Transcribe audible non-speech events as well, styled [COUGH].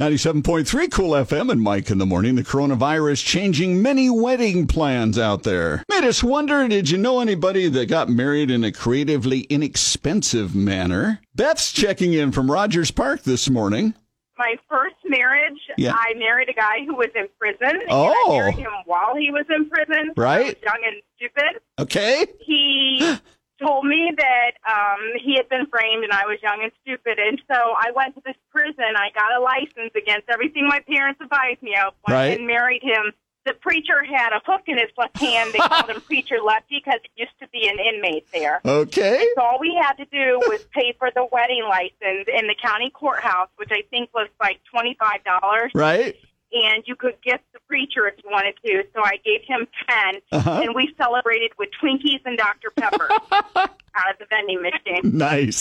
97.3 Cool FM and Mike in the morning. The coronavirus changing many wedding plans out there. Made us wonder did you know anybody that got married in a creatively inexpensive manner? Beth's checking in from Rogers Park this morning. My first marriage, Yeah. I married a guy who was in prison. Oh. And I married him while he was in prison. Right. young and stupid. Okay. He [GASPS] told me that um, he had been framed and I was young and stupid. And so I went to this prison. I got a license against everything my parents advised me of. Went Right. and married him. The preacher had a hook in his left hand. They called him [LAUGHS] Preacher Lefty because it used to be an inmate there. Okay. So all we had to do was pay for the wedding license in the county courthouse, which I think was like twenty five dollars, Right. and you could gift the preacher if you wanted to. So I gave him 10 Uh-huh. and we celebrated with Twinkies and Dr Pepper [LAUGHS] out of the vending machine. Nice.